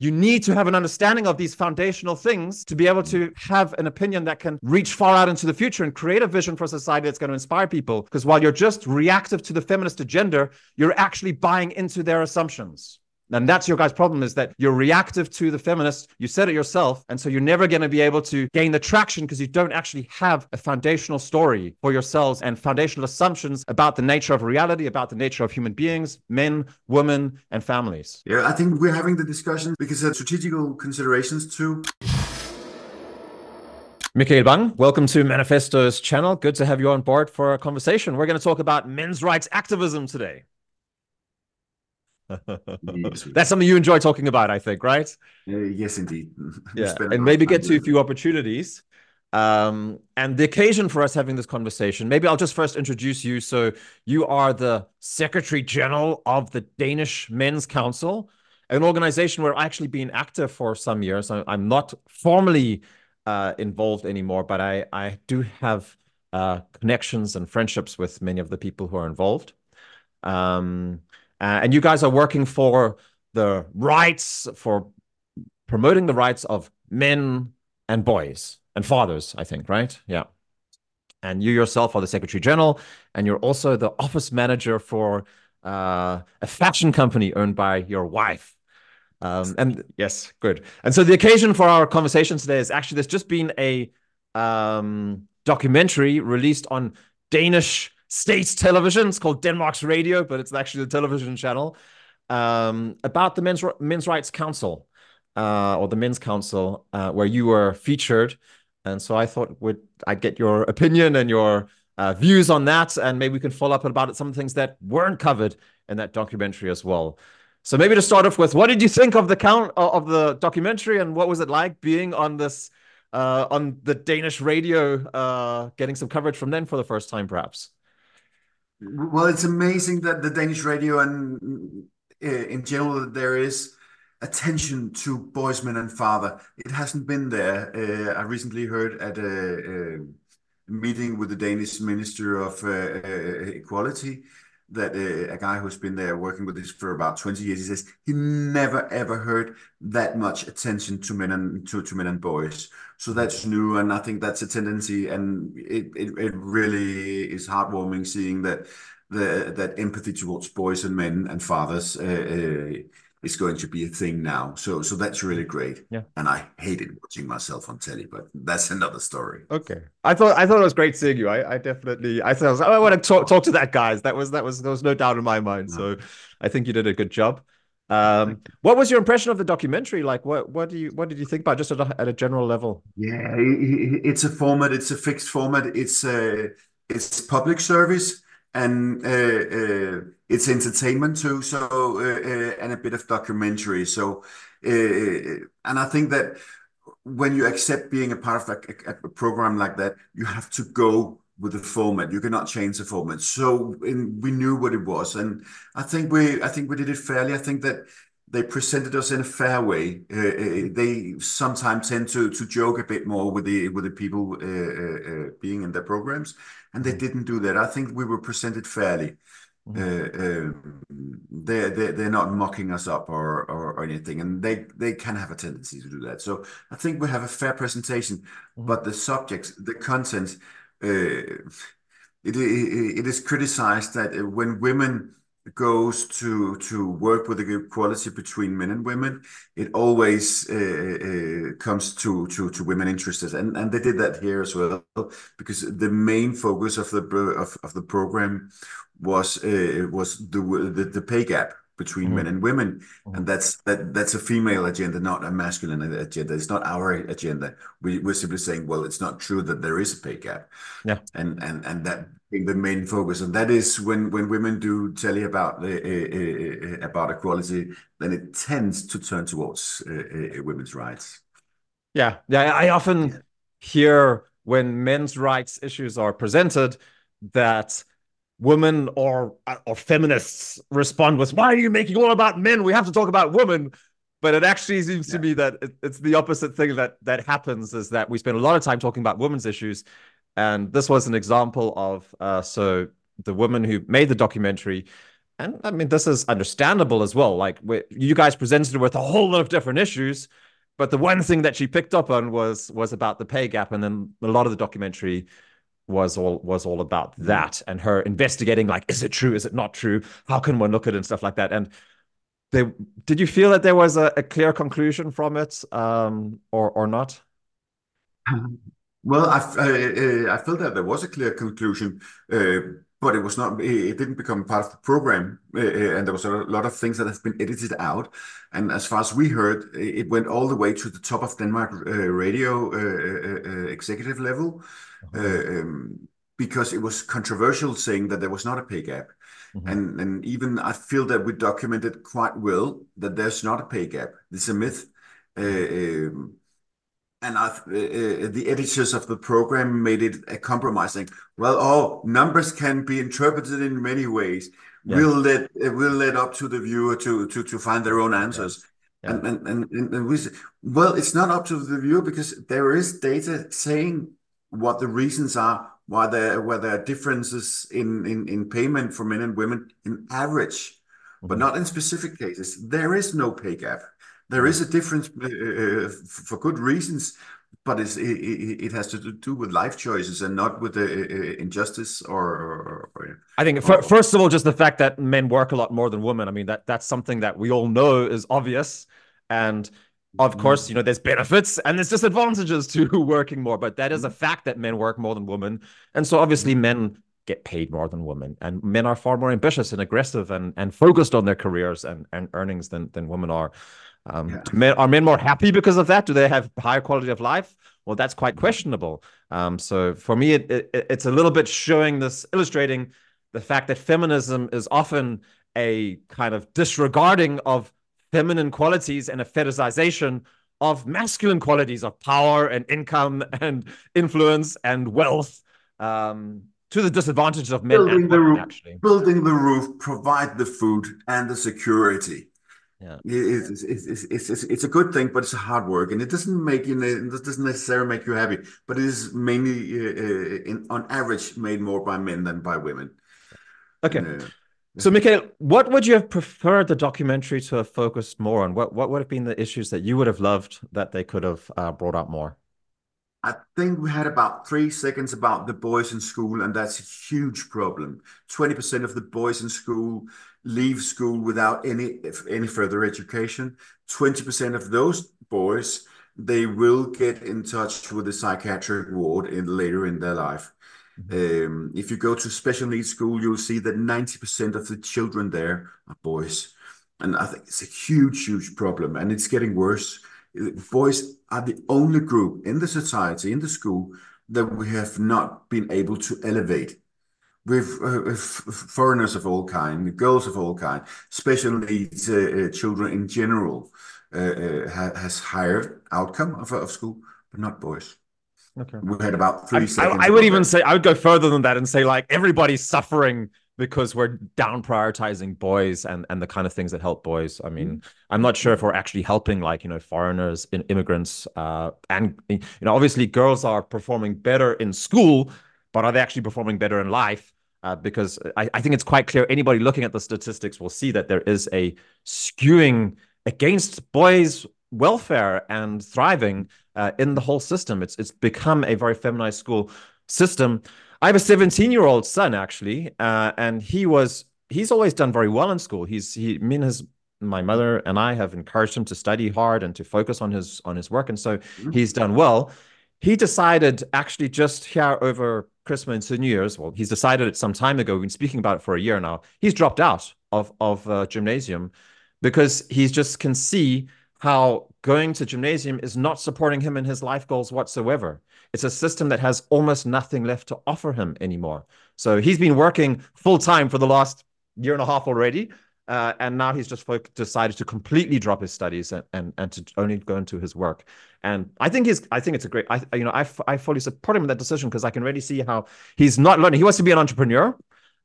you need to have an understanding of these foundational things to be able to have an opinion that can reach far out into the future and create a vision for society that's going to inspire people. Because while you're just reactive to the feminist agenda, you're actually buying into their assumptions. And that's your guys' problem is that you're reactive to the feminists. You said it yourself. And so you're never going to be able to gain the traction because you don't actually have a foundational story for yourselves and foundational assumptions about the nature of reality, about the nature of human beings, men, women, and families. Yeah, I think we're having the discussion because of strategical considerations too. Michael Bang, welcome to Maniphesto's channel. Good to have you on board for a conversation. We're going to talk about men's rights activism today. That's something you enjoy talking about, I think, right? Uh, yes, indeed. yeah, and maybe get to a few opportunities. Um, and the occasion for us having this conversation, maybe I'll just first introduce you. So, you are the Secretary General of the Danish Men's Council, an organization where I've actually been active for some years. I, am not formally uh, involved anymore, but I, I do have uh, connections and friendships with many of the people who are involved. Um, uh, and you guys are working for the rights, for promoting the rights of men and boys and fathers, I think, right? Yeah. And you yourself are the Secretary General, and you're also the office manager for uh, a fashion company owned by your wife. Um, and yes, good. And so the occasion for our conversation today is actually there's just been a um, documentary released on Danish state television. It's called Denmark's Radio, but it's actually the television channel um, about the Men's Men's Rights Council uh, or the Men's Council, uh, where you were featured. And so I thought would I'd get your opinion and your uh, views on that, and maybe we can follow up about some things that weren't covered in that documentary as well. So maybe to start off with, what did you think of the count of the documentary, and what was it like being on this uh, on the Danish radio, uh, getting some coverage from them for the first time, perhaps? Well, it's amazing that the Danish radio and uh, in general there is attention to boys, men, and father. It hasn't been there. Uh, I recently heard at a, a, meeting with the Danish Minister of uh, uh Equality that uh, a guy who's been there working with this for about 20 years, he says he never ever heard that much attention to men and to, to men and boys. So that's new, and I think that's a tendency, and it, it, it really is heartwarming seeing that the that empathy towards boys and men and fathers uh, uh, is going to be a thing now. So so that's really great. Yeah. And I hated watching myself on telly, but that's another story. Okay. I thought I thought it was great seeing you. I, I definitely I thought I, was, oh, I want to talk talk to that guys. That was that was there was no doubt in my mind. No. So I think you did a good job. Um, what was your impression of the documentary? Like, what what do you what did you think about just at a, at a general level? Yeah, it's a format. It's a fixed format. It's a it's public service and uh, uh, it's entertainment too. So uh, and a bit of documentary. So and I think that when you accept being a part of a, a, program like that, you have to go with the format. You cannot change the format. So in, we knew what it was, and I think we I think we did it fairly. I think that they presented us in a fair way. Uh, uh, they sometimes tend to to joke a bit more with the with the people uh, uh, uh being in their programs, and they mm-hmm. didn't do that. I think we were presented fairly. Mm-hmm. they they they're not mocking us up or, or, or anything, and they they can have a tendency to do that. So I think we have a fair presentation, mm-hmm. but the subjects, the content, it, it it is criticized that when women goes to to work with the equality between men and women, it always uh, uh, comes to to to women interested, and and they did that here as well because the main focus of the of, of the program was uh, was the, the the pay gap between mm-hmm. men and women. Mm-hmm. and that's that that's a female agenda not a masculine agenda. It's not our agenda. We, we're simply saying well it's not true that there is a pay gap. Yeah. And and and that being the main focus. And that is when when women do tell you about uh, uh, about equality then it tends to turn towards uh, women's rights. Yeah. Yeah. I often hear when men's rights issues are presented that women or or feminists respond with why are you making all about men we have to talk about women but it actually seems yeah. to me that it, it's the opposite thing that that happens is that we spend a lot of time talking about women's issues and this was an example of uh, so the woman who made the documentary and I mean, this is understandable as well. Like you guys presented her with a whole lot of different issues, but the one thing that she picked up on was was about the pay gap, and then a lot of the documentary was all was all about mm. that and her investigating like is it true? Is it not true? How can one look at it and stuff like that? And they did you feel that there was a, a clear conclusion from it um, or or not? Well I, I, I felt that there was a clear conclusion uh, but it was not it didn't become part of the program uh, uh, and there was a lot of things that have been edited out. And as far as we heard it went all the way to the top of denmark uh, radio uh, uh, executive level. Um, because it was controversial saying that there was not a pay gap mm-hmm. and and even i feel that we documented quite well that there's not a pay gap this is a myth um, and uh, uh, the editors of the program made it a compromising. Well, oh, numbers can be interpreted in many ways. Yeah. We'll let uh, we'll let up to the viewer to to to find their own answers. Yeah. And, and, and and we say, well, it's not up to the viewer because there is data saying what the reasons are why there where there are differences in in in payment for men and women in average, mm-hmm. but not in specific cases. There is no pay gap. There is a difference uh, uh for good reasons, but it, it, has to do with life choices and not with the uh, uh, injustice or, or, or I think or, first of all, just the fact that men work a lot more than women. I mean that that's something that we all know is obvious, and of mm-hmm. course, you know, there's benefits and there's disadvantages to working more, but that is a mm-hmm. fact that men work more than women, and so obviously mm-hmm. men get paid more than women, and men are far more ambitious and aggressive and and focused on their careers and and earnings than than women are. Um, yeah. men, are men more happy because of that? Do they have higher quality of life? Well, that's quite questionable. Um, so for me, it, it, it's a little bit showing this, illustrating the fact that feminism is often a kind of disregarding of feminine qualities and a fetishization of masculine qualities of power and income and influence and wealth um, to the disadvantage of men building the women, roof, actually. Building the roof, provide the food and the security. Yeah. It's, it's, it's, it's, it's a good thing but it's hard work and it doesn't make you it doesn't necessarily make you happy but it is mainly uh, uh, in, on average made more by men than by women. Okay. And, uh, so Mikael, what would you have preferred the documentary to have focused more on what what would have been the issues that you would have loved that they could have uh, brought up more I think we had about three seconds about the boys in school, and that's a huge problem. 20% of the boys in school leave school without any any further education. 20% of those boys, they will get in touch with the psychiatric ward in later in their life. Um, if you go to special needs school, you'll see that 90% of the children there are boys. And I think it's a huge, huge problem, and it's getting worse boys are the only group in the society, in the school, that we have not been able to elevate with, uh, foreigners of all kind, girls of all kind, special needs uh, uh, children in general, uh, uh, has higher outcome of, of school, but not boys. Okay. We had about three I, seconds. I, I would even say I would go further than that and say like everybody's suffering because we're down prioritizing boys and and the kind of things that help boys. I mean, mm-hmm. I'm not sure if we're actually helping like you know foreigners, in, immigrants, uh, and you know obviously girls are performing better in school, but are they actually performing better in life? Uh, because I, I think it's quite clear anybody looking at the statistics will see that there is a skewing against boys' welfare and thriving uh, in the whole system. It's it's become a very feminized school system I have a 17 year old son actually, uh, and he was he's always done very well in school. He's he me and his my mother and I have encouraged him to study hard and to focus on his on his work, and so mm-hmm. he's done well. He decided actually just here over Christmas and New Year's. Well, he's decided it some time ago. We've been speaking about it for a year now. He's dropped out of of uh, gymnasium because he just can see how going to gymnasium is not supporting him in his life goals whatsoever. It's a system that has almost nothing left to offer him anymore. So he's been working full time for the last year and a half already. Uh, and now he's just decided to completely drop his studies and, and, and to only go into his work. And I think he's, I think it's a great, I, you know, I, I fully support him in that decision because I can really see how he's not learning. He wants to be an entrepreneur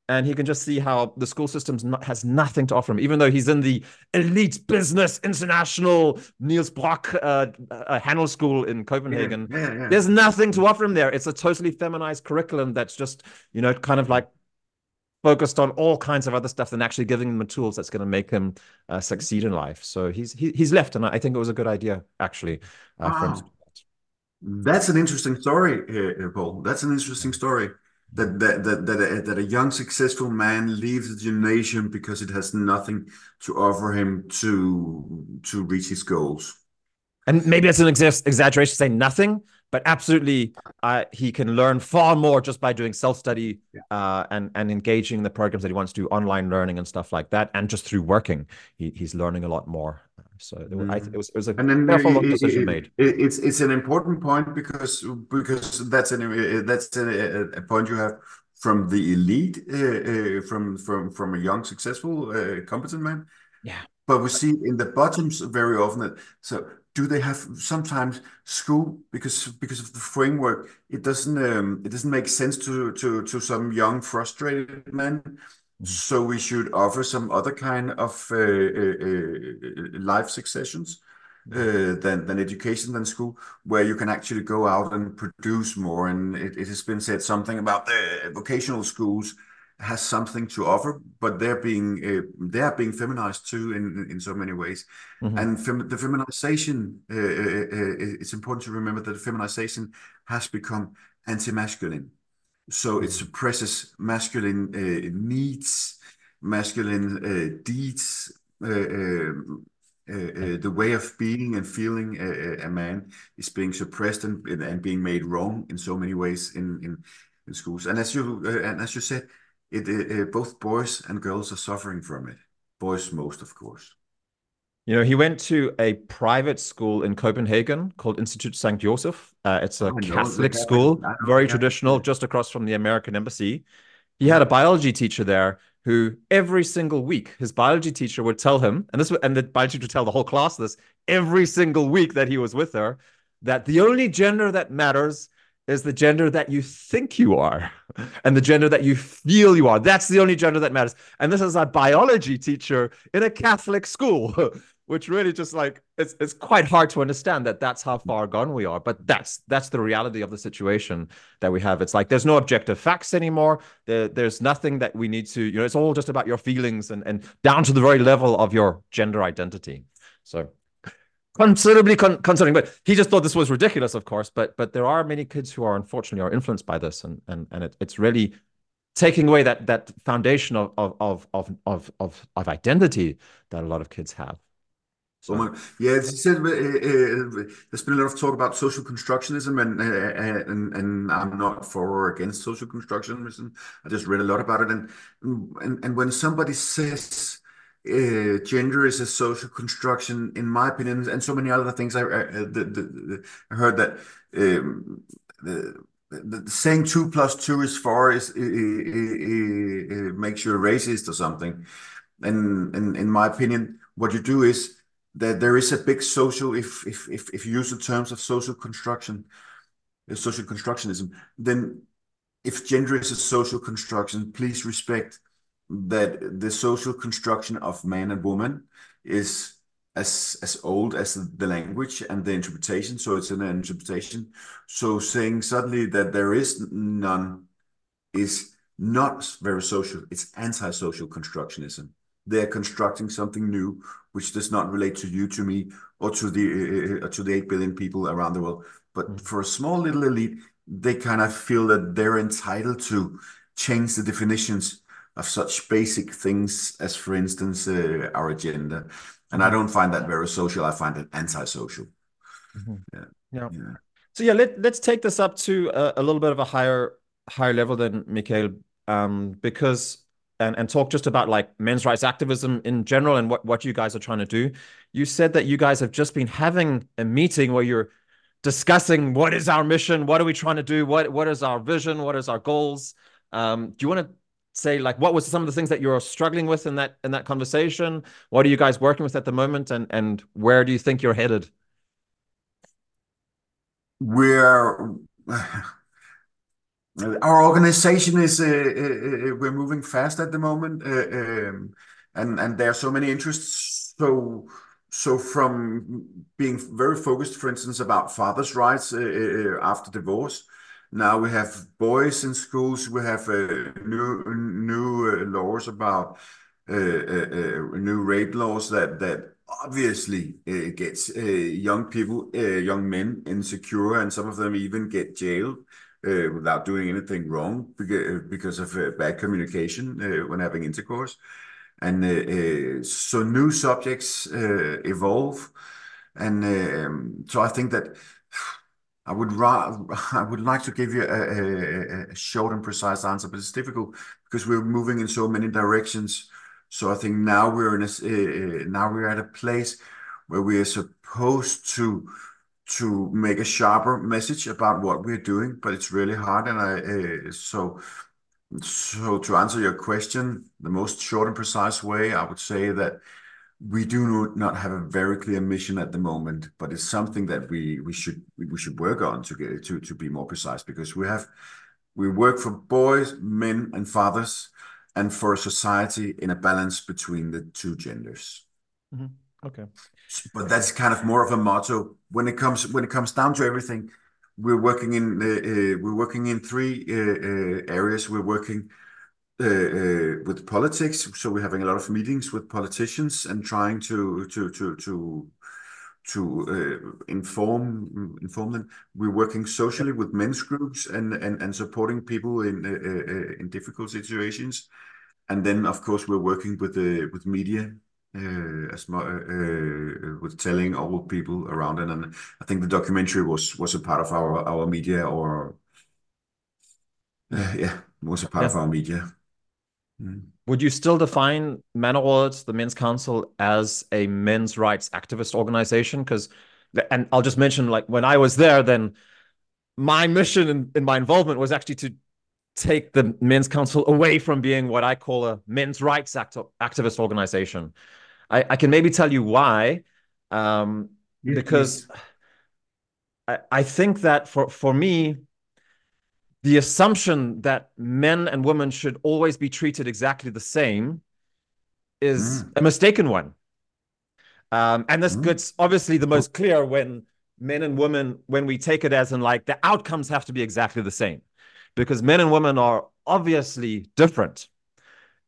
and he can just see how the school system has nothing to offer him, even though he's in the elite business international Niels Brock uh, uh, Handel School in Copenhagen. Yeah, yeah, yeah. There's nothing to offer him there. It's a totally feminized curriculum that's just, you know, kind of like focused on all kinds of other stuff than actually giving him the tools that's going to make him uh, succeed in life. So he's he, he's left, and I think it was a good idea actually. Uh, wow. That's an interesting story, Paul. That's an interesting story. That that that that a, that a young successful man leaves the gymnasium because it has nothing to offer him to to reach his goals. And maybe that's an ex exaggeration to say nothing, but absolutely uh, he can learn far more just by doing self-study yeah. uh, and and engaging in the programs that he wants to do online learning and stuff like that and just through working he, he's learning a lot more so it, mm. I, it, was, it was a and then careful it, decision it, made it's it's an important point because because that's an that's a, a point you have from the elite uh, uh, from from from a young successful uh, competent man yeah but we see in the bottoms very often that so do they have sometimes school because because of the framework it doesn't um, it doesn't make sense to to to some young frustrated men. So we should offer some other kind of uh, uh, uh, life successions mm-hmm. uh, than than education than school where you can actually go out and produce more and it, it has been said something about the vocational schools has something to offer, but they're being uh, they are being feminized too in in so many ways. Mm-hmm. And fem- the feminization, uh, uh, uh it's important to remember that the feminization has become anti-masculine. So it suppresses masculine uh, needs, masculine uh, deeds. Uh, um, uh, uh, the way of being and feeling a man is being suppressed and, and being made wrong in so many ways in, in, in schools. And as you and as you said, it, both boys and girls are suffering from it. Boys most, of course. You know, he went to a private school in Copenhagen called Institute St. Joseph. Uh, it's a oh, Catholic school, very traditional, just across from the American embassy. He had a biology teacher there who every single week his biology teacher would tell him, and this and the biology teacher would tell the whole class this every single week that he was with her, that the only gender that matters is the gender that you think you are and the gender that you feel you are. That's the only gender that matters. And this is a biology teacher in a Catholic school, which really just like it's it's quite hard to understand that that's how far gone we are. But that's that's the reality of the situation that we have. It's like there's no objective facts anymore. There, there's nothing that we need to, you know, it's all just about your feelings and and down to the very level of your gender identity. So considerably con- concerning. But he just thought this was ridiculous, of course. But but there are many kids who are unfortunately are influenced by this, and and and it, it's really taking away that that foundation of of of of of of identity that a lot of kids have. So. yeah, as you said, uh, uh, there's been a lot of talk about social constructionism, and, uh, and and I'm not for or against social constructionism. I just read a lot about it, and and and when somebody says uh, gender is a social construction, in my opinion, and so many other things. I, I, the, the, I heard that um, the, the, saying two plus two is four is makes you a racist or something. And, and in my opinion, what you do is that there is a big social. If if if, if you use the terms of social construction, uh, social constructionism, then if gender is a social construction, please respect that the social construction of man and woman is as as old as the language and the interpretation. So it's an interpretation. So saying suddenly that there is none is not very social. It's anti-social constructionism. They're constructing something new, which does not relate to you, to me, or to the uh, to the eight billion people around the world. But mm. for a small little elite, they kind of feel that they're entitled to change the definitions of such basic things as, for instance, uh, our agenda. And I mm-hmm. don't find that very social. I find it antisocial. Mm-hmm. Yeah. yeah. yeah. So yeah, let, let's take this up to a, a, little bit of a higher higher level than Mikhail, um, because and and talk just about like men's rights activism in general and what what you guys are trying to do. You said that you guys have just been having a meeting where you're discussing what is our mission, what are we trying to do, what what is our vision, what is our goals. Um, do you want to say like what was some of the things that you're struggling with in that in that conversation what are you guys working with at the moment and and where do you think you're headed we're our organization is uh, uh, uh, we're moving fast at the moment uh, um, and there are so many interests so so from being very focused for instance about fathers rights uh, uh, after divorce now we have boys in schools. We have new new laws about new rape laws that obviously gets young people, young men insecure, and some of them even get jailed Uh, without doing anything wrong because uh, because of uh, bad communication when having intercourse. And so new subjects evolve, and um, so I think that I would I would like to give you a, a, short and precise answer, but it's difficult because we're moving in so many directions. So I think now we're in a uh, now we're at a place where we are supposed to to make a sharper message about what we're doing, but it's really hard. And I uh, so so to answer your question, the most short and precise way, I would say that we do not have a very clear mission at the moment, but it's something that we we should we should work on to get to to be more precise because we have we work for boys, men, and fathers, and for a society in a balance between the two genders. Mm-hmm. Okay, but that's kind of more of a motto when it comes when it comes down to everything. We're working in uh, uh, we're working in three uh, uh areas. We're working uh, uh, with politics. So we're having a lot of meetings with politicians and trying to to to to to inform inform them. We're working socially with men's groups and and and supporting people in in difficult situations. And then, of course, we're working with the with media Uh, uh, uh, with telling all people around it. And I think the documentary was was a part of our our media, or yeah, was a part of our media. Mm. Would you still define Manderådet, the Men's Council, as a men's rights activist organization? Because, and I'll just mention, like when I was there, then my mission and, and my involvement was actually to take the Men's Council away from being what I call a men's rights act activist organization. I, I, can maybe tell you why, um, yes, because yes. I, I think that for for me, the assumption that men and women should always be treated exactly the same is mm. a mistaken one. Um, and this mm. gets obviously the most clear when men and women, when we take it as in like the outcomes have to be exactly the same, because men and women are obviously different.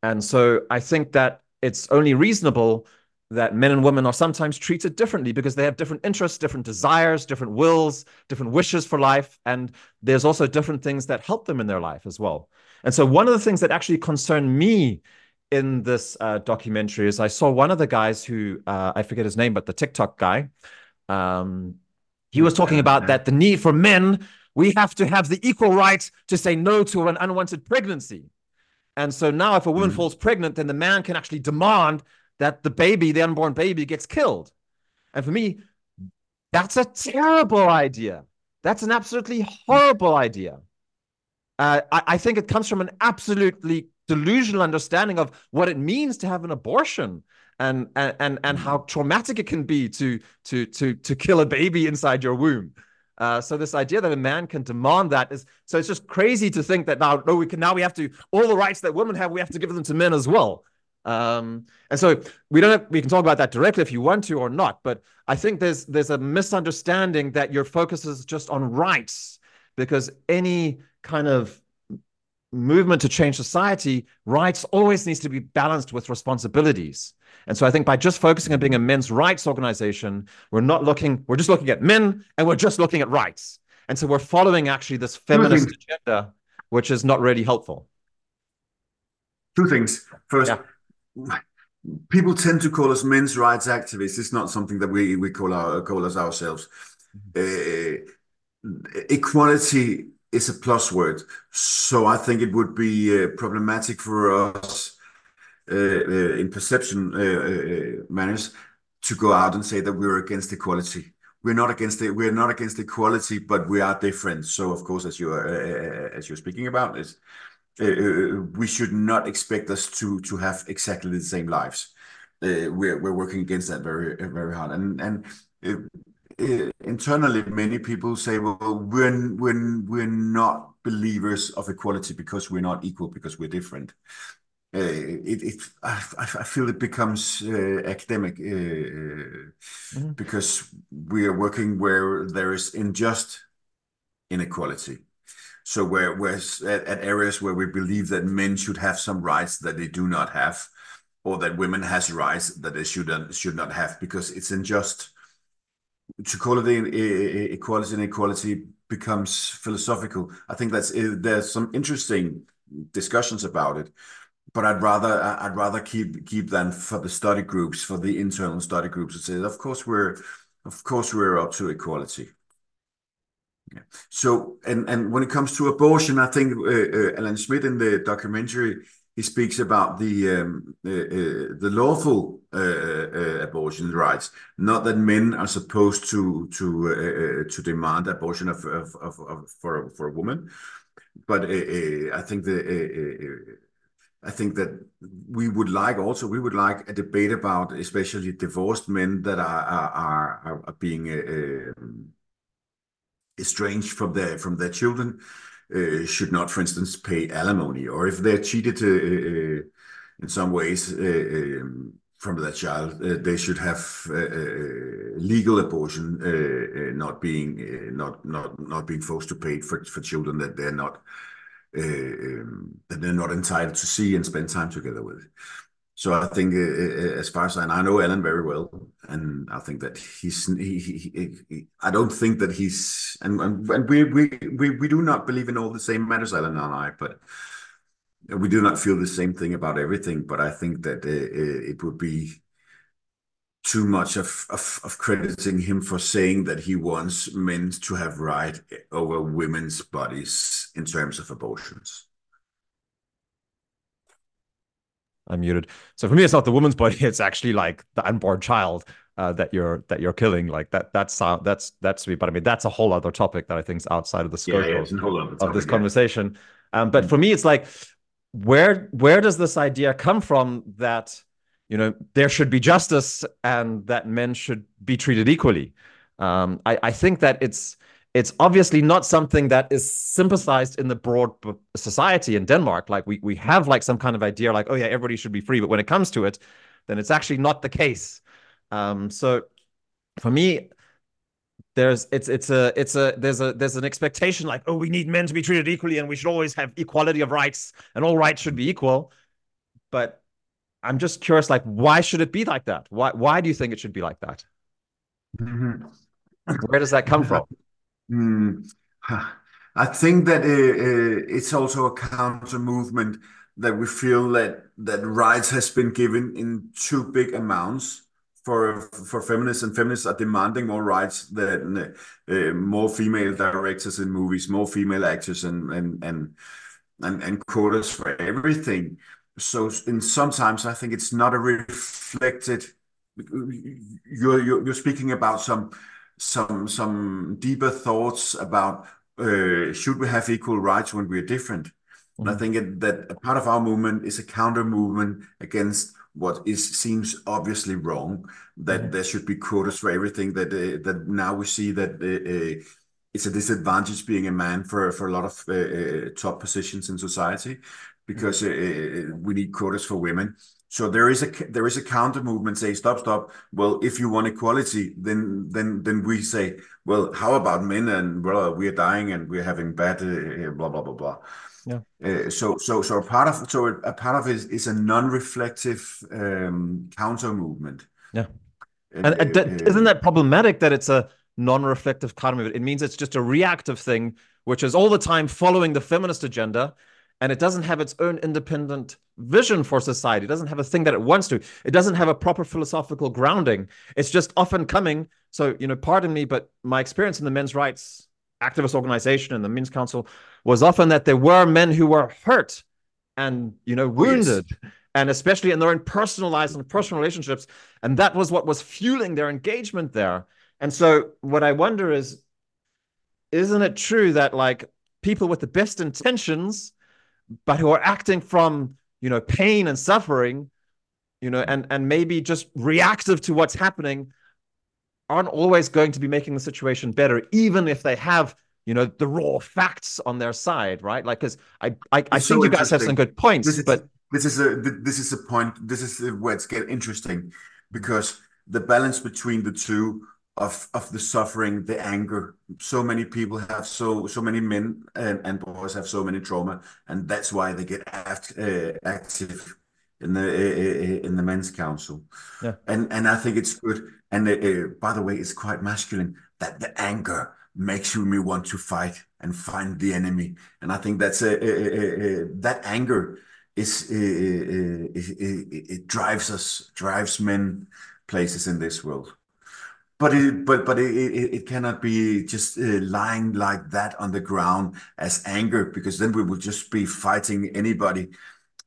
And so I think that it's only reasonable that men and women are sometimes treated differently because they have different interests, different desires, different wills, different wishes for life. And there's also different things that help them in their life as well. And so, one of the things that actually concerned me in this uh, documentary is I saw one of the guys who, uh, I forget his name, but the TikTok guy, um, he was talking about that the need for men, we have to have the equal right to say no to an unwanted pregnancy. And so now, if a woman mm. falls pregnant, then the man can actually demand that the baby, the unborn baby, gets killed. And for me, that's a terrible idea. That's an absolutely horrible idea. Uh, I, I, think it comes from an absolutely delusional understanding of what it means to have an abortion and and and, and how traumatic it can be to to to to kill a baby inside your womb. Uh, so this idea that a man can demand that is so it's just crazy to think that now no we can now we have to all the rights that women have we have to give them to men as well. Um, and so we don't have, we can talk about that directly if you want to or not, but I think there's there's a misunderstanding that your focus is just on rights because any kind of movement to change society, rights always needs to be balanced with responsibilities. And so I think by just focusing on being a men's rights organization, we're not looking, we're just looking at men and we're just looking at rights. And so we're following actually this feminist agenda, which is not really helpful. Two things. First, yeah people tend to call us men's rights activists. It's not something that we we call our call us ourselves. Uh, equality is a plus word, so I think it would be uh, problematic for us uh, uh in perception uh, uh, manners to go out and say that we're against equality. We're not against it. We're not against equality, but we are different. So, of course, as you are as you're speaking about, is uh, we should not expect us to to have exactly the same lives. We're we're working against that very very hard, and and internally many people say, well, we're we're we're not believers of equality because we're not equal because we're different. Uh, it, it I, I feel it becomes uh, academic uh, mm -hmm. because we are working where there is unjust inequality So where, whereas at, at areas where we believe that men should have some rights that they do not have, or that women has rights that they should and should not have, because it's unjust. To call it equality and equality becomes philosophical. I think that's there's some interesting discussions about it, but I'd rather I'd rather keep keep them for the study groups, for the internal study groups, and say, of course we're of course we're up to equality. Yeah. So, and and when it comes to abortion, I think uh, uh, Alan Smith in the documentary he speaks about the um, uh, uh, the lawful uh, uh, uh abortion rights, not that men are supposed to to uh, uh, to demand abortion of, of, of, of, for for a woman, but I think the. I think that we would like also we would like a debate about especially divorced men that are are are, are being um, estranged from their from their children uh, should not, for instance, pay alimony, or if they're cheated uh, uh in some ways uh, um, from their child, they should have legal abortion, not being not not not being forced to pay for for children that they're not um, that they're not entitled to see and spend time together with. So I think, uh, uh, as far as I, I know Alan very well, and I think that he's. He, he, he, I don't think that he's, and, and we we we we do not believe in all the same matters, Alan and I, but we do not feel the same thing about everything. But I think that uh, it would be too much of, of of crediting him for saying that he wants men to have right over women's bodies in terms of abortions. I'm muted. So for me, it's not the woman's body; it's actually like the unborn child uh, that you're that you're killing. Like that. That's uh, that's that's me. But I mean, that's a whole other topic that I think is outside of the scope yeah, yeah, of, topic, of, this yeah. conversation. Um, but mm-hmm. for me, it's like, where where does this idea come from that you know there should be justice and that men should be treated equally? Um, I, I think that it's it's obviously not something that is sympathized in the broad society in Denmark. Like we we have like some kind of idea, like oh yeah, everybody should be free, but when it comes to it, then it's actually not the case. Um, so for me, there's it's it's a it's a there's a there's an expectation like oh we need men to be treated equally and we should always have equality of rights and all rights should be equal. But I'm just curious, like why should it be like that? Why why do you think it should be like that? Mm-hmm. Where does that come from? Mm, I think that uh, it's also a counter movement that we feel that that rights has been given in too big amounts for for feminists, and feminists are demanding more rights than uh, more female directors in movies, more female actors, and and and and, and quotas for everything. So, in sometimes I think it's not a reflected. You're you're, you're speaking about some some some deeper thoughts about uh, should we have equal rights when we're different? And I mm-hmm. think it, that a part of our movement is a counter movement against what is seems obviously wrong. That mm-hmm. there should be quotas for everything. That uh, that now we see that uh, uh it's a disadvantage being a man for for a lot of uh, uh, top positions in society because mm-hmm. we need quotas for women. So there is a there is a counter movement say stop stop. Well, if you want equality, then then then we say well, how about men and well we are dying and we're having bad uh, blah blah blah blah. Yeah. Uh, so so so a part of so a part of it is, is a non-reflective um, counter movement. Yeah. And, and isn't that problematic that it's a non-reflective counter movement? It means it's just a reactive thing, which is all the time following the feminist agenda and it doesn't have its own independent vision for society. It doesn't have a thing that it wants to. It doesn't have a proper philosophical grounding. It's just often coming. So, you know, pardon me, but my experience in the men's rights activist organization and the men's council was often that there were men who were hurt and, you know, wounded. Yes. And especially in their own personal lives and personal relationships. And that was what was fueling their engagement there. And so, what I wonder is, isn't it true that, like, people with the best intentions but who are acting from you know pain and suffering you know and and maybe just reactive to what's happening aren't always going to be making the situation better even if they have you know the raw facts on their side right? Like because i i, I think so you guys have some good points this is, but this is a this is a point this is where it's get interesting because the balance between the two of of the suffering, the anger. So many people have so so many men and, and boys have so many trauma, and that's why they get act, uh, active in the uh, uh, uh, in the men's council. Yeah, and and I think it's good. And uh, uh, by the way, it's quite masculine that the anger makes you me want to fight and find the enemy. And I think that's a, a, a, that anger is uh, it, it drives us drives men places in this world but it but but it, it, it cannot be just uh, lying like that on the ground as anger because then we would just be fighting anybody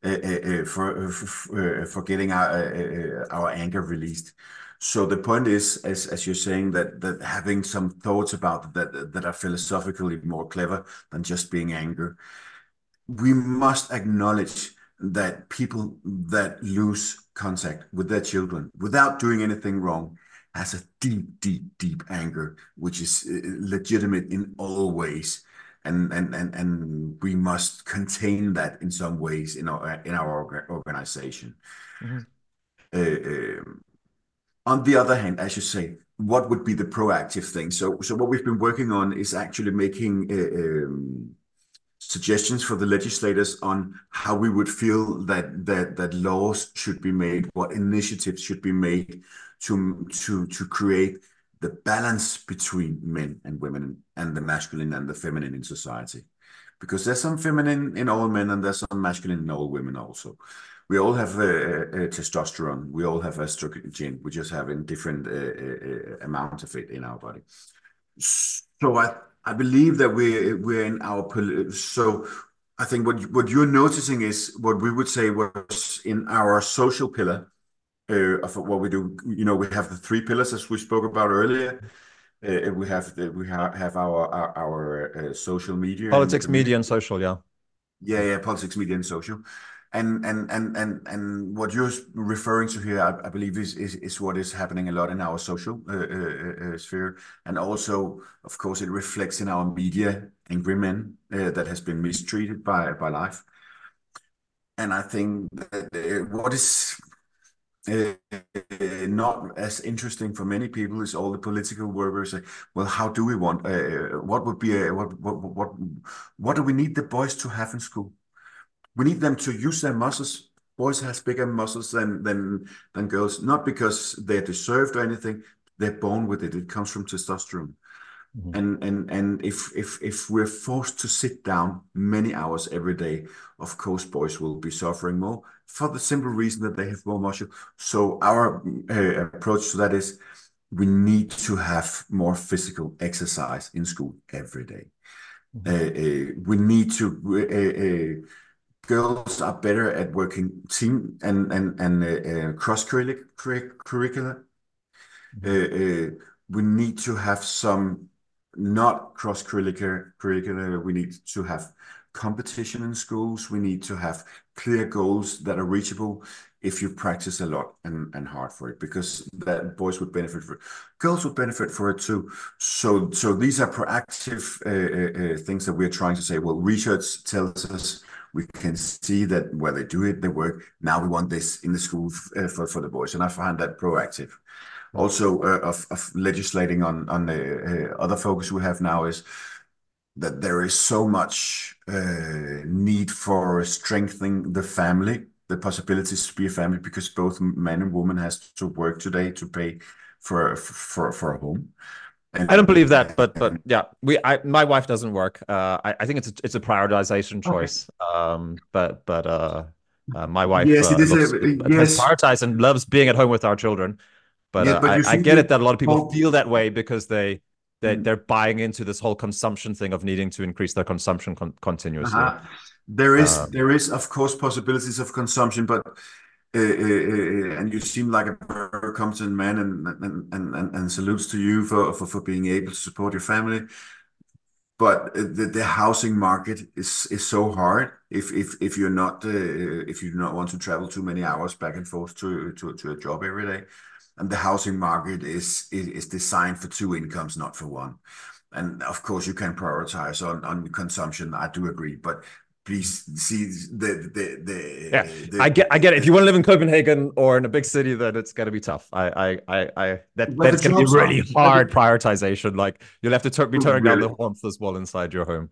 uh, uh, for for, for getting our our anger released. So the point is as as you're saying that that having some thoughts about that that are philosophically more clever than just being anger. We must acknowledge that people that lose contact with their children without doing anything wrong has a deep, deep, deep anger, which is uh, legitimate in all ways. And, and, and, and we must contain that in some ways in our, in our organization. Mm-hmm. Uh, um, on the other hand, as you say, what would be the proactive thing? So, so what we've been working on is actually making uh, um, suggestions for the legislators on how we would feel that that that laws should be made, what initiatives should be made to to to create the balance between men and women and the masculine and the feminine in society. Because there's some feminine in all men and there's some masculine in all women also. We all have a, a testosterone. We all have estrogen. We just have in different uh, uh, amount of it in our body. So i i believe that we're we're in our so i think what what you're noticing is what we would say was in our social pillar uh, of what we do. You know, we have the three pillars as we spoke about earlier. Uh, we have the, we ha have our our, our uh, social media, politics, and, media, and social. Yeah, yeah, yeah, politics, media, and social. And and and and and what you're referring to here, I, I believe, is, is is what is happening a lot in our social uh, uh, uh, sphere, and also, of course, it reflects in our media angry men that has been mistreated by by life. And I think that what is uh, not as interesting for many people is all the political workers say, well, how do we want, uh, what would be, a, what, what, what, what do we need the boys to have in school? We need them to use their muscles. Boys has bigger muscles than, than, than girls, not because they're deserved or anything. They're born with it. It comes from testosterone. Mm-hmm. And and and if if if we're forced to sit down many hours every day, of course, boys will be suffering more for the simple reason that they have more muscle. So our uh, approach to that is we need to have more physical exercise in school every day. Mm-hmm. Uh, uh, we need to. Uh, uh, girls are better at working team and and and uh, cross curricular. Mm-hmm. we need to have some not cross curricular. Curricular. We need to have competition in schools. We need to have clear goals that are reachable if you practice a lot and, and hard for it because that boys would benefit for it. Girls would benefit for it too. So so these are proactive uh, uh, uh, things that we're trying to say. Well, research tells us we can see that where they do it, they work. Now we want this in the school uh, for, for the boys. And I find that proactive. Also uh, of, of legislating on, on the uh, other focus we have now is that there is so much uh, need for strengthening the family, the possibilities to be a family, because both man and woman has to work today to pay for for for a home. I don't believe that, but but yeah, we I my wife doesn't work. Uh, I I think it's a, it's a prioritization choice. Okay. Um, but but uh, uh my wife yes, uh, it is a, yes. prioritized and loves being at home with our children. But, yeah, uh, but I, I, get it that a lot of people feel that way because they they mm. they're buying into this whole consumption thing of needing to increase their consumption con- continuously. Uh-huh. There is uh, there is of course possibilities of consumption, but Eh, eh, eh, and you seem like a very competent man, and and and, and salutes to you for, for for being able to support your family. But the, the housing market is is so hard if if if you're not uh, if you do not want to travel too many hours back and forth to to to a job every day and the housing market is is designed for two incomes, not for one. And of course, you can prioritize on on consumption. I do agree, but please see the the the. Yeah, the, I get, I get it. If you want to live in Copenhagen or in a big city, then it's going to be tough. I, I, I, I that But that's going to be are- really hard prioritization. Like you'll have to be turning down the Really? warmth as well inside your home.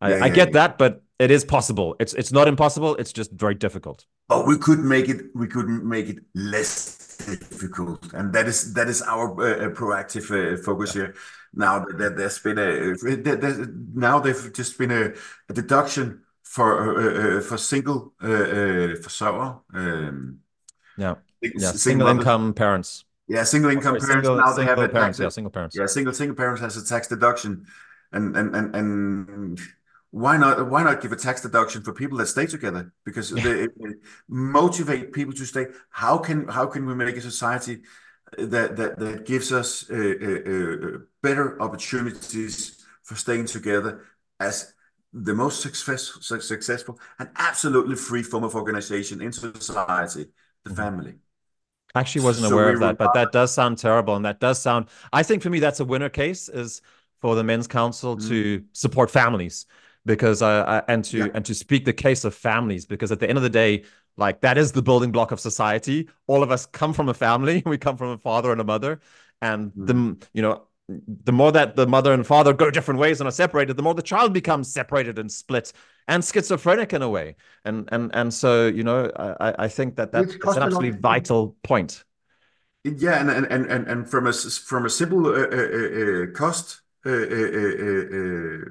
I, Yeah, I get yeah. that, but it is possible. It's, it's not impossible. It's just very difficult. But we could make it. We could make it less difficult, and that is that is our uh, proactive uh, focus here. Now that there's been a now they've just been a, a deduction for uh, uh, for single uh, uh, forsørger. Um, Yeah, single, yeah. Single income parents. Yeah, single income Sorry, parents. single, now they have single a parents. tax. Yeah, single parents. Yeah, single single parents has a tax deduction, and and and and why not why not give a tax deduction for people that stay together because they it will motivate people to stay. How can how can we make a society that that that gives us uh, uh, uh, better opportunities for staying together as the most success, successful and absolutely free form of organization in society, the Mhm. family. I actually wasn't So aware of that, but that does sound terrible. And that does sound, I think for me, that's a winner case is for the Men's Council Mm. to support families because I, I and to Yeah. and to speak the case of families because at the end of the day, like that is the building block of society. All of us come from a family. We come from a father and a mother, and Mm. the you know the more that the mother and father go different ways and are separated, the more the child becomes separated and split and schizophrenic in a way. And and and so you know, I I- think that that, that's an absolutely vital point. Yeah, and and and and from a from a simple uh, uh, uh, uh, cost, uh, uh, uh, uh, uh,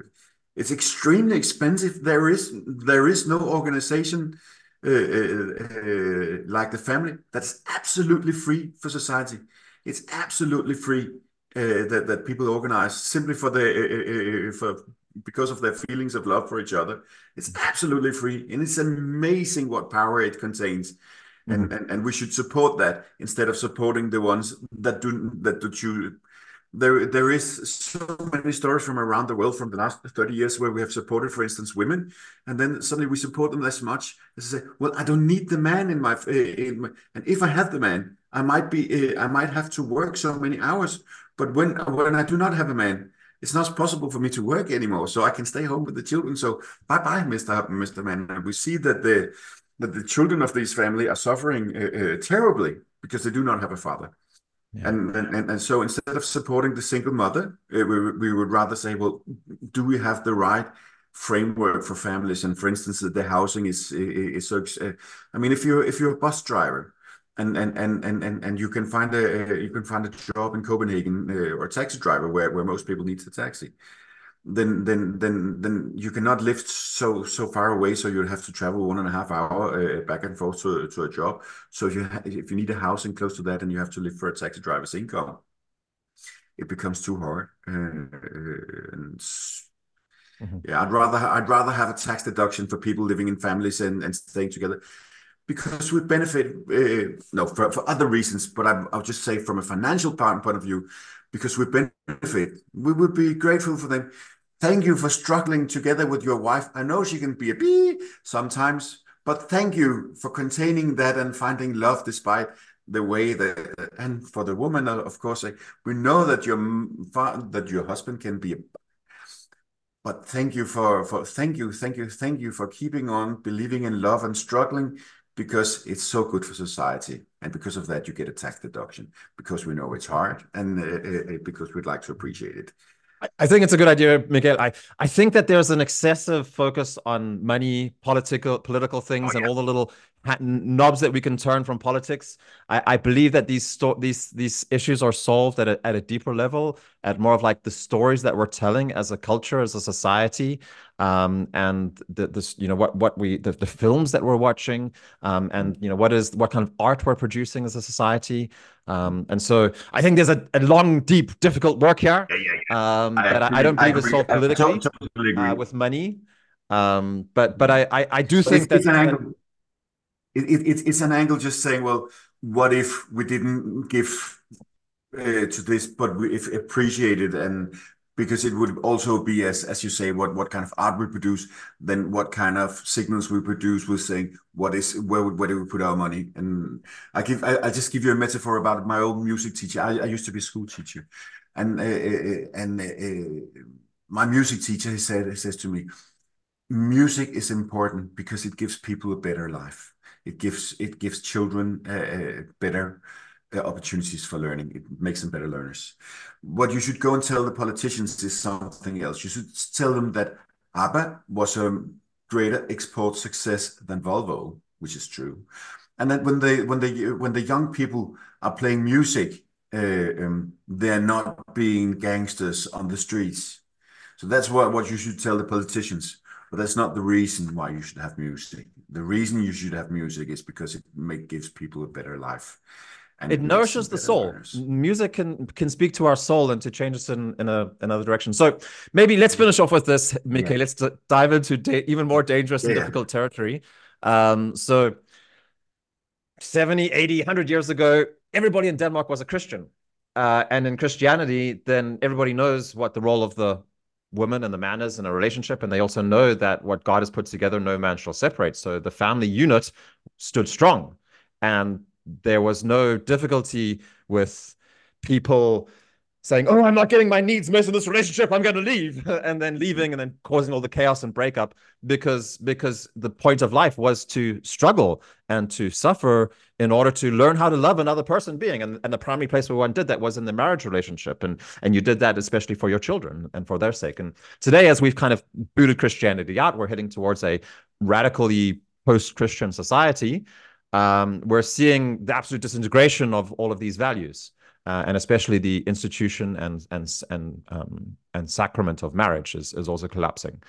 it's extremely expensive. There is there is no organization uh, uh, uh, like the family that's absolutely free for society. It's absolutely free that that people organize simply for the uh, uh, uh, for because of their feelings of love for each other. It's absolutely free, and it's amazing what power it contains and, and and we should support that instead of supporting the ones that do that do choose. There, there is so many stories from around the world from the last 30 years where we have supported, for instance, women, and then suddenly we support them as much as say, well, I don't need the man in my, in my and if I have the man, I might be, uh, I might have to work so many hours. But when when I do not have a man, it's not possible for me to work anymore, so I can stay home with the children. So bye bye, Mister Mister Man. And we see that the that the children of this family are suffering uh, uh, terribly because they do not have a father. Yeah. And, and and so instead of supporting the single mother, uh, we we would rather say, well, do we have the right framework for families? And for instance, the housing is is so. Uh, I mean, if you're if you're a bus driver, and and and and and, and you can find a you can find a job in Copenhagen uh, or a taxi driver where where most people need a taxi. Then then then then you cannot live so so far away so you'll have to travel one and a half hour uh, back and forth to, to a job. So if you if you need a housing close to that and you have to live for a taxi driver's income. It becomes too hard uh, and Mhm. yeah i'd rather i'd rather have a tax deduction for people living in families and, and staying together because we benefit uh, no for, for other reasons but I, i'll just say from a financial point, of view because we benefit we would be grateful for them. Thank you for struggling together with your wife. I know she can be a bee sometimes but thank you for containing that and finding love despite the way that and for the woman of course we know that your that your husband can be a but thank you for for thank you thank you thank you for keeping on believing in love and struggling because it's so good for society and because of that you get a tax deduction. Because we know it's hard and uh, uh, because we'd like to appreciate it. I think it's a good idea, Michael. I, I think that there's an excessive focus on money, political political things, Oh, and all the little knobs that we can turn from politics. I, I believe that these these these issues are solved at a at a deeper level, at more of like the stories that we're telling as a culture, as a society, um, and the this you know what what we the, the films that we're watching, um, and you know what is what kind of art we're producing as a society. Um, and so I think there's a, a long, deep, difficult work here yeah yeah, yeah. um, that I, I don't believe is agree. solved politically to- totally uh, with money. Um, but but I I, I do But think it's, that, it's an that- angle. It, it, it's it's an angle just saying, well, what if we didn't give uh, to this, but we if appreciated and because it would also be as as you say, what what kind of art we produce, then what kind of signals we produce. We're saying what is where would where do we put our money? And I give I, I just give you a metaphor about my old music teacher. I, I used to be a school teacher, and uh, uh, and uh, my music teacher he said he says to me music is important because it gives people a better life. It gives it gives children uh, better uh, opportunities for learning. It makes them better learners. What you should go and tell the politicians is something else. You should tell them that ABBA was a greater export success than Volvo, which is true. And that when they when they when the young people are playing music, uh, um, they're not being gangsters on the streets. So that's what what you should tell the politicians. But that's not the reason why you should have music. The reason you should have music is because it make, gives people a better life. And it, it nourishes the soul. Learners. Music can can speak to our soul and to change us in in a another direction. So maybe let's finish off with this, Michael. Yeah. Let's dive into even more dangerous yeah. and difficult territory. Um, so 70, 80, 100 years ago, everybody in Denmark was a Christian. Uh, and in Christianity, then everybody knows what the role of the woman and the man is in a relationship. And they also know that what God has put together, no man shall separate. So the family unit stood strong. And there was no difficulty with people saying, "Oh, I'm not getting my needs met in this relationship. I'm going to leave," and then leaving, and then causing all the chaos and breakup because because the point of life was to struggle and to suffer in order to learn how to love another person being, and and the primary place where one did that was in the marriage relationship, and and you did that especially for your children and for their sake. And today, as we've kind of booted Christianity out, we're heading towards a radically post-Christian society. Um, we're seeing the absolute disintegration of all of these values uh, and especially the institution and and and um, and sacrament of marriage is is also collapsing.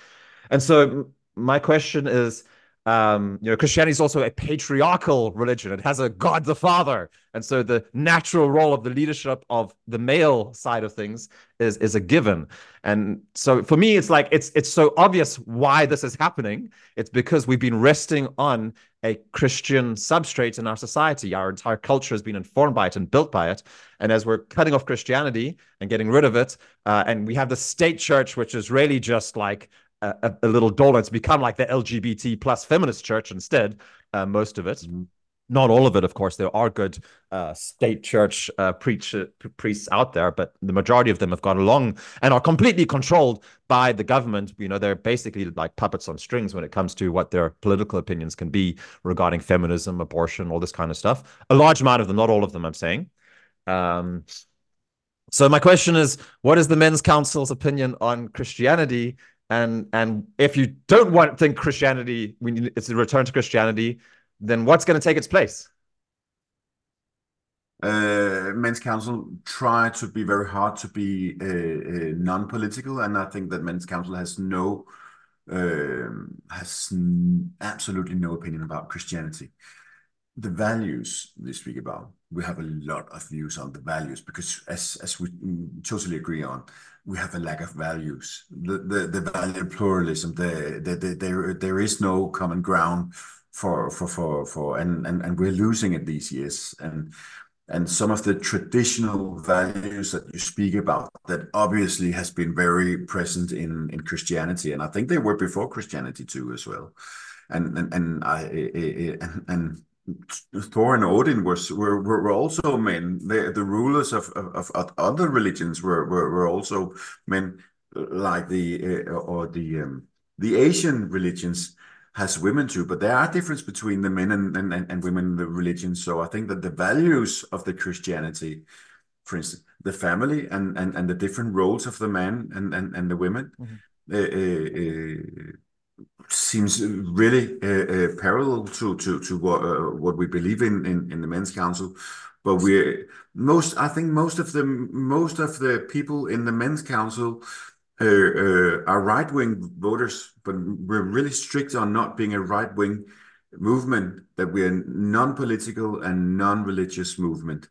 And so my question is, um, you know, Christianity is also a patriarchal religion. It has a God the Father, and so the natural role of the leadership of the male side of things is is a given. And so for me, it's like it's it's so obvious why this is happening. It's because we've been resting on a Christian substrate in our society. Our entire culture has been informed by it and built by it. And as we're cutting off Christianity and getting rid of it, uh, and we have the state church, which is really just like a, a little doll. It's become like the LGBT plus feminist church instead, uh, most of it. Mm-hmm not all of it, of course. There are good uh, state church uh, preach, uh, priests out there, but the majority of them have gone along and are completely controlled by the government. You know, they're basically like puppets on strings when it comes to what their political opinions can be regarding feminism, abortion, all this kind of stuff. A large amount of them, not all of them, I'm saying. Um, so my question is, what is the Men's Council's opinion on Christianity? And and if you don't want think Christianity, we need, it's a return to Christianity then what's going to take its place? Uh, Men's Council try to be very hard to be uh, uh, non-political, and I think that Men's Council has no um, has absolutely no opinion about Christianity. The values they speak about, we have a lot of views on the values because, as as we totally agree on, we have a lack of values. The the, the value pluralism, the, the, the there there is no common ground for for for for and and and we're losing it these years and and some of the traditional values that you speak about that obviously has been very present in in Christianity and I think they were before Christianity too as well and and and I and, and Thor and Odin was were, were also men. The, the rulers of, of, of other religions were, were, were also men, like the uh, or the um, the Asian religions has women too, but there are difference between the men and, and, and women in the religion. So I think that the values of the Christianity, for instance, the family and, and, and the different roles of the man and, and, and the women, mm-hmm. uh, uh, seems really uh, parallel to to to what what we believe in, in in the men's council. But we most I think most of the most of the people in the men's council uh, uh, are right-wing voters, but we're really strict on not being a right-wing movement, that we're non-political and non-religious movement.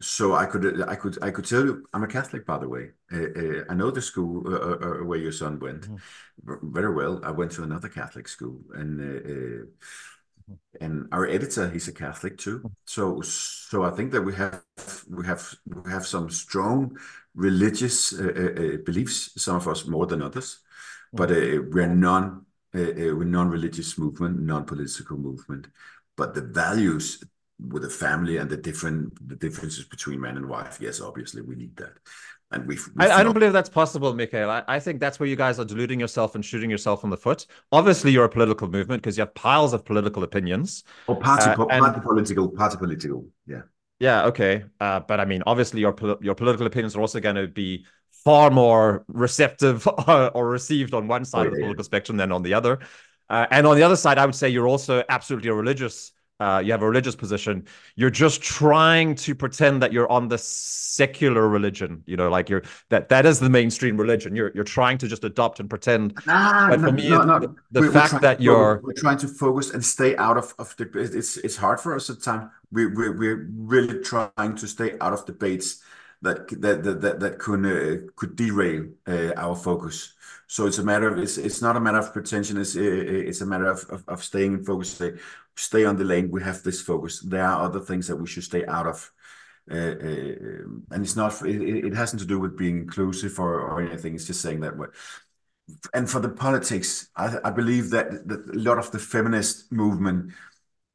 So I could I could I could tell you I'm a Catholic by the way. Uh, uh, I know the school uh, uh, uh where your son went mm. very well. I went to another Catholic school, and mm-hmm. and our editor he's a Catholic too. Mm. So so I think that we have we have we have some strong religious uh, uh, uh, beliefs, some of us more than others, but we're non we're non-religious movement, non-political movement. But the values with the family and the different the differences between man and wife, yes, obviously we need that. And we've, we've I, I, don't believe that's possible, Michael. I, I, think that's where you guys are deluding yourself and shooting yourself in the foot. Obviously, you're a political movement because you have piles of political opinions. Or party, uh, and, party political, party political. Yeah. Yeah. Okay. Uh, but I mean, obviously, your your political opinions are also going to be far more receptive or, or received on one side oh, yeah, of the political yeah. spectrum than on the other. Uh, and on the other side, I would say you're also absolutely a religious uh, you have a religious position you're just trying to pretend that you're on the secular religion you know like you're that that is the mainstream religion you're you're trying to just adopt and pretend ah, but no, for me no, no. the, the we're, fact we're that you're we're trying to focus and stay out of, of the it's it's hard for us at time we, we we're really trying to stay out of debates that that that that, could uh, could derail uh, our focus so it's a matter of it's it's not a matter of pretension. It's it's a matter of of, of staying focused. Stay, stay on the lane. We have this focus. There are other things that we should stay out of. Uh, uh, and it's not it, it hasn't to do with being inclusive or, or anything it's just saying that and for the politics I, I believe that, that a lot of the feminist movement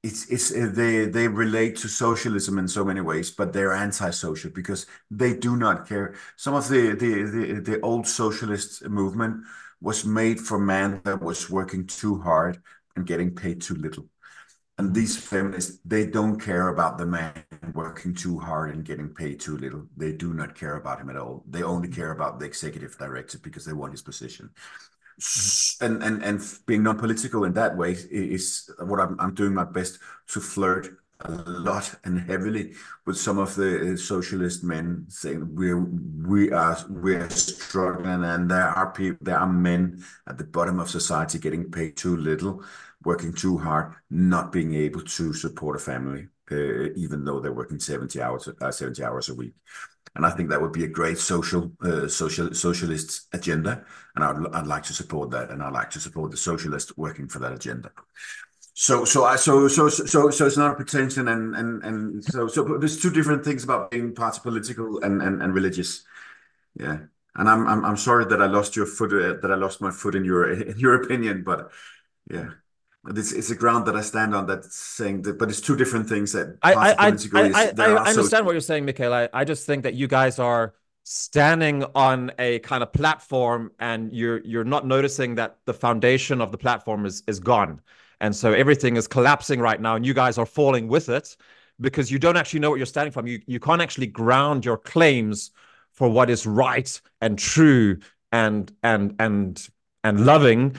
it's it's uh, they they relate to socialism in so many ways but they're anti-social because they do not care some of the the the, the old socialist movement was made for man that was working too hard and getting paid too little and these feminists they don't care about the man working too hard and getting paid too little. They do not care about him at all. They only care about the executive director because they want his position. Mm-hmm. and and and being non-political in that way is what I'm, I'm doing my best to flirt a lot and heavily with some of the uh, socialist men saying we we are we're struggling and there are people there are men at the bottom of society getting paid too little working too hard not being able to support a family uh, even though they're working 70 hours uh, 70 hours a week. And I think that would be a great social uh, social socialist agenda, and I'd, I'd like to support that, and I'd like to support the socialists working for that agenda. So so I so so so so it's not a pretension, and and and so so there's two different things about being party political and and, and religious, yeah. And I'm I'm I'm sorry that I lost your foot uh, that I lost my foot in your in your opinion, but yeah it's, it's a ground that I stand on that's saying that, but it's two different things that I I, I, I, I understand what you're saying, Michael. I, I just think that you guys are standing on a kind of platform and you're you're not noticing that the foundation of the platform is is gone. And so everything is collapsing right now, and you guys are falling with it because you don't actually know what you're standing from. You you can't actually ground your claims for what is right and true and and and and loving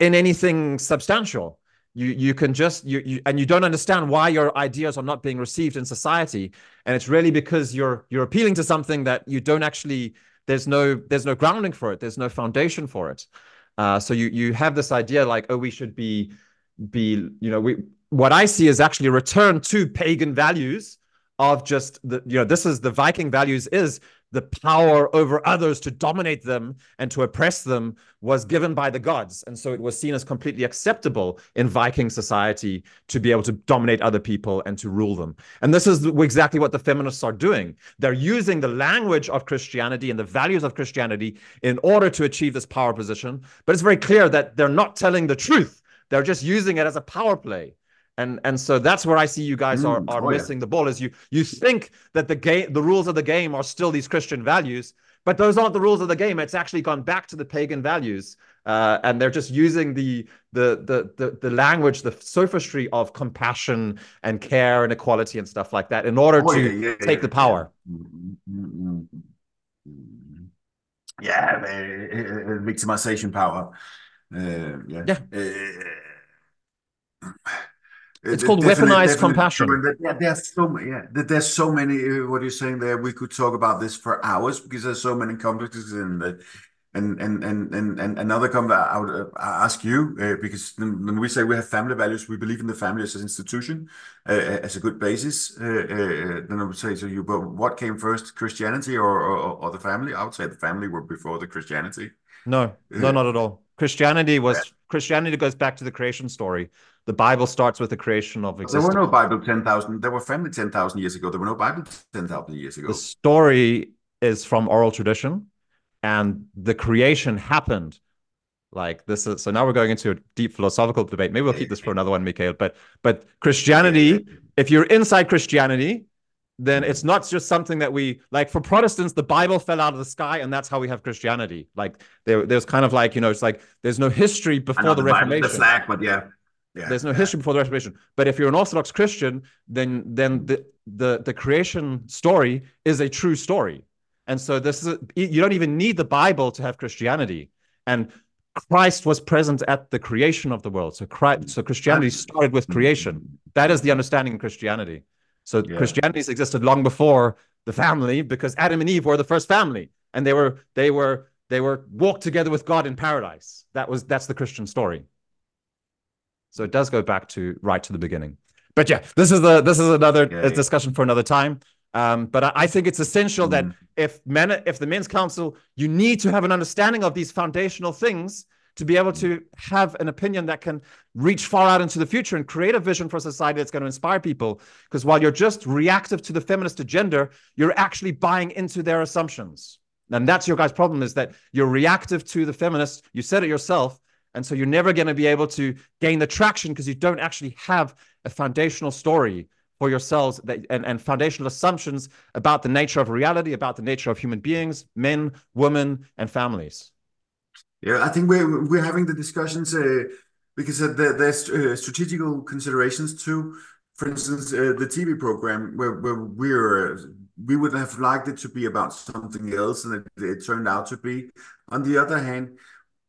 in anything substantial. You you can just you, you and you don't understand why your ideas are not being received in society, and it's really because you're you're appealing to something that you don't actually. There's no there's no grounding for it. There's no foundation for it. Uh, so you you have this idea like oh we should be be you know we what I see is actually a return to pagan values of just the you know this is the Viking values is the power over others to dominate them and to oppress them was given by the gods. And so it was seen as completely acceptable in Viking society to be able to dominate other people and to rule them. And this is exactly what the feminists are doing. They're using the language of Christianity and the values of Christianity in order to achieve this power position. But it's very clear that they're not telling the truth. They're just using it as a power play and and so that's where I see you guys are mm, are oh, missing yeah. the ball. Is you you think that the game, the rules of the game are still these Christian values, but those aren't the rules of the game. It's actually gone back to the pagan values, uh, and they're just using the, the the the the language, the sophistry of compassion and care and equality and stuff like that, in order oh, to yeah, yeah, take the power. Yeah, victimization power. Uh, yeah. yeah. Uh, it's called weaponized compassion. Yeah, there's so many. Yeah, there's so many. Uh, what you're saying there, we could talk about this for hours because there's so many complexes in that. And and and and and another comment I would uh, ask you uh, because when we say we have family values, we believe in the family as an institution uh, as a good basis. Uh, uh, then I would say to you, but what came first, Christianity or, or, or the family? I would say the family were before the Christianity. No, no, not at all. Christianity was yeah. Christianity goes back to the creation story. The Bible starts with the creation of existence. There were no Bible 10,000. There were family 10,000 years ago. There were no Bible 10,000 years ago. The story is from oral tradition and the creation happened like this is so now we're going into a deep philosophical debate. Maybe we'll keep this for another one, Michael. But but Christianity, if you're inside Christianity, then it's not just something that we like for Protestants, the Bible fell out of the sky and that's how we have Christianity. Like there, there's kind of like, you know, it's like there's no history before the, the Reformation. the flag, but yeah. Yeah, there's no yeah. history before the Reformation. But if you're an Orthodox Christian, then then the the the creation story is a true story. And so this is a, you don't even need the Bible to have Christianity. And Christ was present at the creation of the world. So Christ, so Christianity started with creation. That is the understanding of Christianity. So yeah. Christianity has existed long before the family because Adam and Eve were the first family, and they were they were they were walked together with God in paradise. That was that's the Christian story. So it does go back to right to the beginning. But yeah, this is the this is another discussion for another time. Um, but I, I, think it's essential mm. that if men, if the men's council, you need to have an understanding of these foundational things to be able to have an opinion that can reach far out into the future and create a vision for society that's going to inspire people. Because while you're just reactive to the feminist agenda, you're actually buying into their assumptions. And that's your guys' problem is that you're reactive to the feminist. You said it yourself. And so you're never going to be able to gain the traction because you don't actually have a foundational story for yourselves that, and, and foundational assumptions about the nature of reality, about the nature of human beings, men, women, and families. Yeah, I think we're we're having the discussions uh, because there, there's uh, strategical considerations too. For instance, uh, the TV program where, where we're we would have liked it to be about something else, and it, it turned out to be. On the other hand,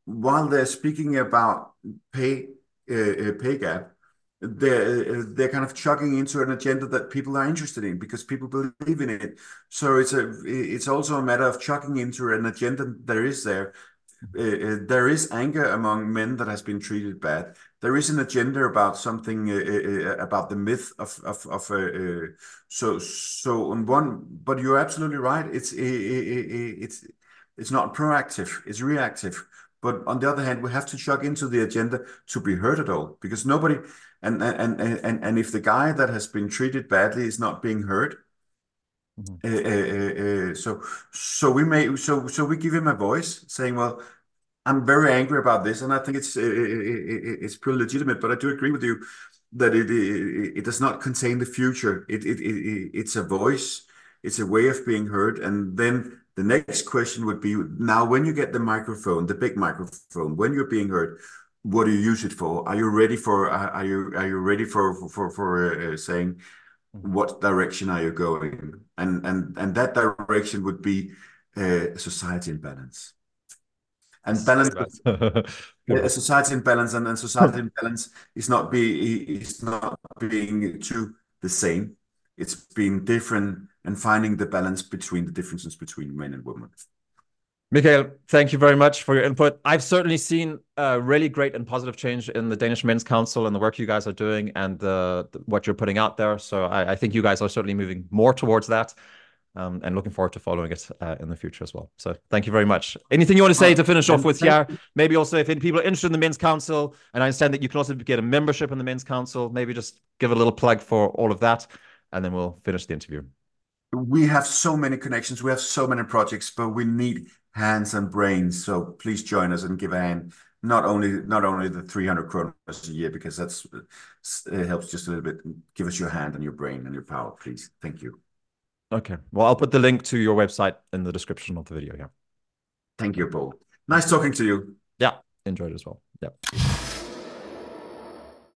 while they're speaking about pay uh, uh, pay gap, they're they're kind of chugging into an agenda that people are interested in because people believe in it. So it's a it's also a matter of chugging into an agenda that is there. Uh, uh, there is anger among men that has been treated bad. There is an agenda about something uh, uh, uh about the myth of of of uh, so so on one. But you're absolutely right. It's it's it's not proactive. It's reactive. But on the other hand, we have to chug into the agenda to be heard at all because nobody and and and and if the guy that has been treated badly is not being heard mm-hmm. uh, uh, uh, so so we may so so we give him a voice saying well i'm very angry about this and i think it's it's pretty legitimate but i do agree with you that it it, it does not contain the future it, it it it's a voice it's a way of being heard and then the next question would be now when you get the microphone the big microphone when you're being heard what do you use it for? Are you ready for are you are you ready for for for uh, saying mm-hmm. what direction are you going? And and and that direction would be uh, society in balance. And balance, a society in balance, and, and society in balance is not be is not being two the same. It's being different and finding the balance between the differences between men and women. Michael, thank you very much for your input. I've certainly seen a really great and positive change in the Danish Men's Council and the work you guys are doing and the, the what you're putting out there. So I, I, think you guys are certainly moving more towards that um, and looking forward to following it uh, in the future as well. So thank you very much. Anything you want to say to finish off with here? Maybe also if any people are interested in the Men's Council, and I understand that you can also get a membership in the Men's Council, maybe just give a little plug for all of that, and then we'll finish the interview. We have so many connections. We have so many projects, but we need hands and brains. So please join us and give a hand. Not only not only the 300 kroner a year because that's it helps just a little bit. Give us your hand and your brain and your power, please. Thank you. Okay. Well, I'll put the link to your website in the description of the video. Yeah. Thank you, Paul. Nice talking to you. Yeah. Enjoyed as well. Yeah.